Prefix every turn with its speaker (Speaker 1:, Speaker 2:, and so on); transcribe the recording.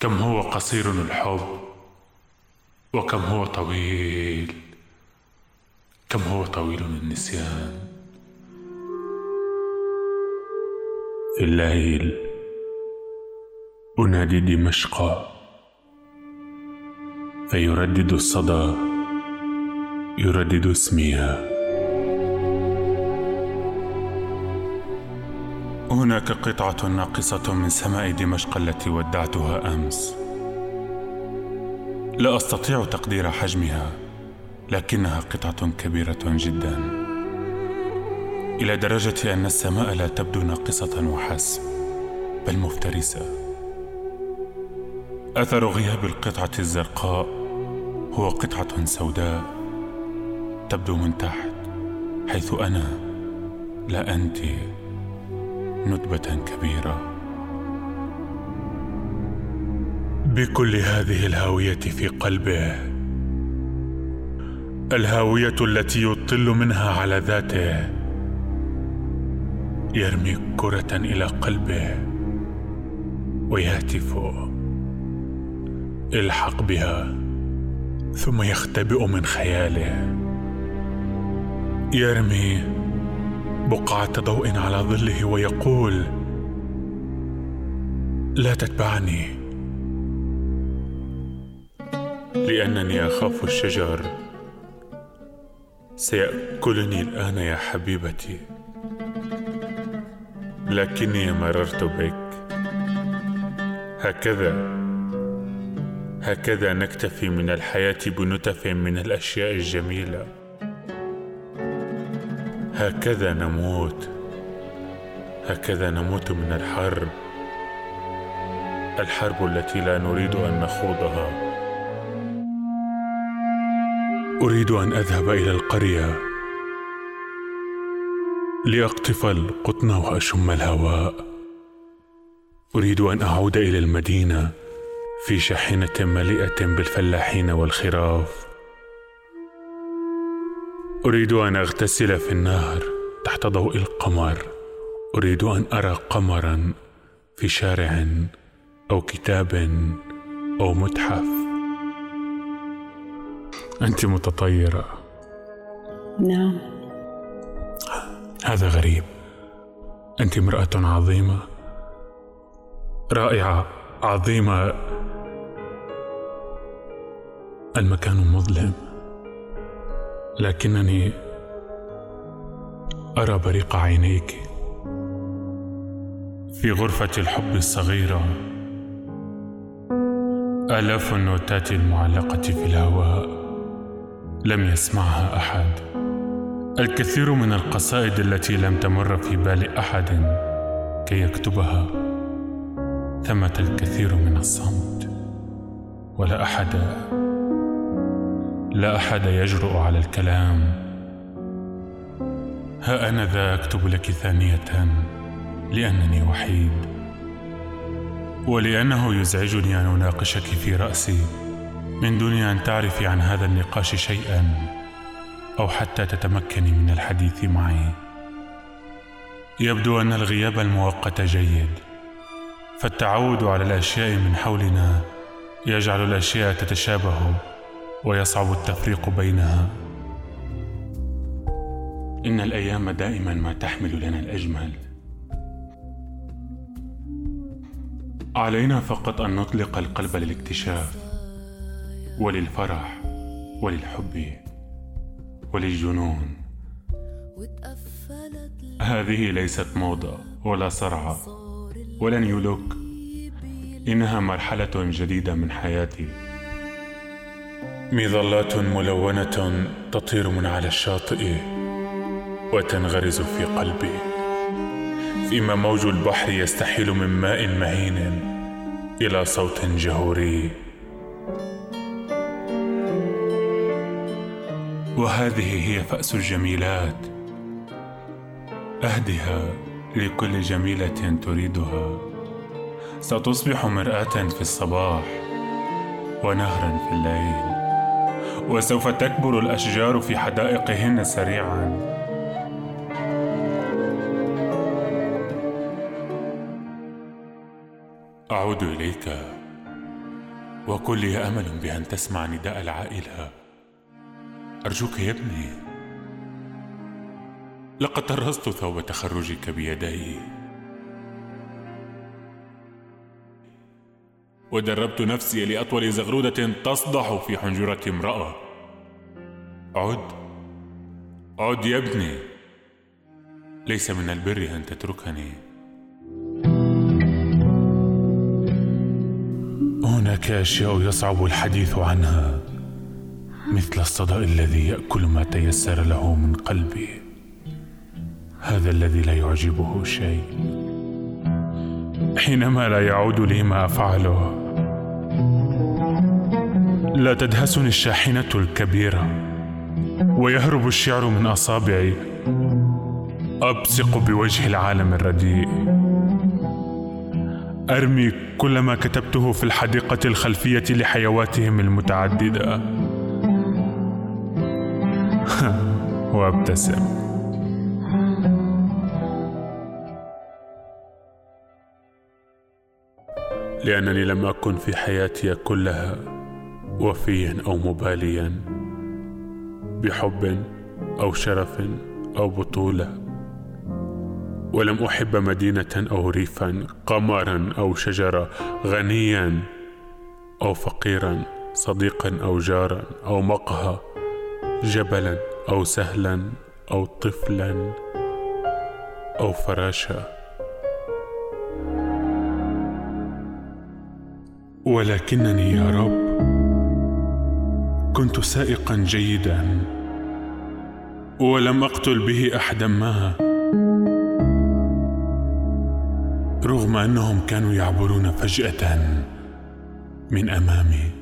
Speaker 1: كم هو قصير الحب وكم هو طويل كم هو طويل النسيان. في الليل أنادي دمشق فيردد الصدى يردد اسمها هناك قطعة ناقصة من سماء دمشق التي ودعتها أمس. لا أستطيع تقدير حجمها لكنها قطعة كبيرة جدا. إلى درجة أن السماء لا تبدو ناقصة وحسب بل مفترسة. أثر غياب القطعة الزرقاء هو قطعة سوداء تبدو من تحت حيث أنا لا أنتِ ندبة كبيرة. بكل هذه الهاوية في قلبه. الهاوية التي يطل منها على ذاته. يرمي كرة إلى قلبه. ويهتف. الحق بها. ثم يختبئ من خياله. يرمي بقعة ضوء على ظله ويقول لا تتبعني. لأنني أخاف الشجر. سيأكلني الآن يا حبيبتي. لكني مررت بك. هكذا. هكذا نكتفي من الحياة بنتف من الأشياء الجميلة. هكذا نموت. هكذا نموت من الحرب. الحرب التي لا نريد أن نخوضها. أريد أن أذهب إلى القرية لأقطف القطن واشم الهواء. أريد أن أعود إلى المدينة في شاحنة مليئة بالفلاحين والخراف. أريد أن أغتسل في النهر تحت ضوء القمر. أريد أن أرى قمرا في شارع أو كتاب أو متحف. أنت متطيرة.
Speaker 2: نعم.
Speaker 1: هذا غريب. أنت امرأة عظيمة. رائعة عظيمة. المكان مظلم. لكنني أرى بريق عينيك. في غرفة الحب الصغيرة آلاف النوتات المعلقة في الهواء لم يسمعها أحد. الكثير من القصائد التي لم تمر في بال أحد كي يكتبها ثمة الكثير من الصمت ولا أحد لا أحد يجرؤ على الكلام. ها أنا ذا أكتب لك ثانية لأنني وحيد. ولأنه يزعجني أن أناقشك في رأسي. من دون أن تعرفي عن هذا النقاش شيئا. أو حتى تتمكني من الحديث معي. يبدو أن الغياب المؤقت جيد. فالتعود على الأشياء من حولنا يجعل الأشياء تتشابه. ويصعب التفريق بينها. إن الأيام دائما ما تحمل لنا الأجمل. علينا فقط أن نطلق القلب للاكتشاف وللفرح وللحب وللجنون. هذه ليست موضة ولا صرعة ولا نيولوك إنها مرحلة جديدة من حياتي. مظلات ملونة تطير من على الشاطئ وتنغرز في قلبي. فيما موج البحر يستحيل من ماء مهين إلى صوت جهوري. وهذه هي فأس الجميلات. أهدها لكل جميلة تريدها. ستصبح مرآة في الصباح ونهرا في الليل. وسوف تكبر الأشجار في حدائقهن سريعا. أعود إليك. وكن لي أمل بأن تسمع نداء العائلة. أرجوك يا ابني. لقد طرزت ثوب تخرجك بيدي. ودربت نفسي لأطول زغرودة تصدح في حنجرة امرأة. عد. عد يا ابني. ليس من البر أن تتركني. هناك أشياء يصعب الحديث عنها. مثل الصدأ الذي يأكل ما تيسر له من قلبي. هذا الذي لا يعجبه شيء. حينما لا يعود لي ما أفعله لا تدهسني الشاحنة الكبيرة. ويهرب الشعر من أصابعي. أبصق بوجه العالم الرديء. أرمي كل ما كتبته في الحديقة الخلفية لحيواتهم المتعددة. وأبتسم. لأنني لم أكن في حياتي كلها. وفيا أو مباليا بحب أو شرف أو بطولة. ولم أحب مدينة أو ريفا قمرا أو شجره غنيا أو فقيرا صديقا أو جارا أو مقهى جبلا أو سهلا أو طفلا أو فراشا. ولكنني يا رب كنت سائقا جيدا. ولم أقتل به احدا ما. رغم أنهم كانوا يعبرون فجأة من أمامي.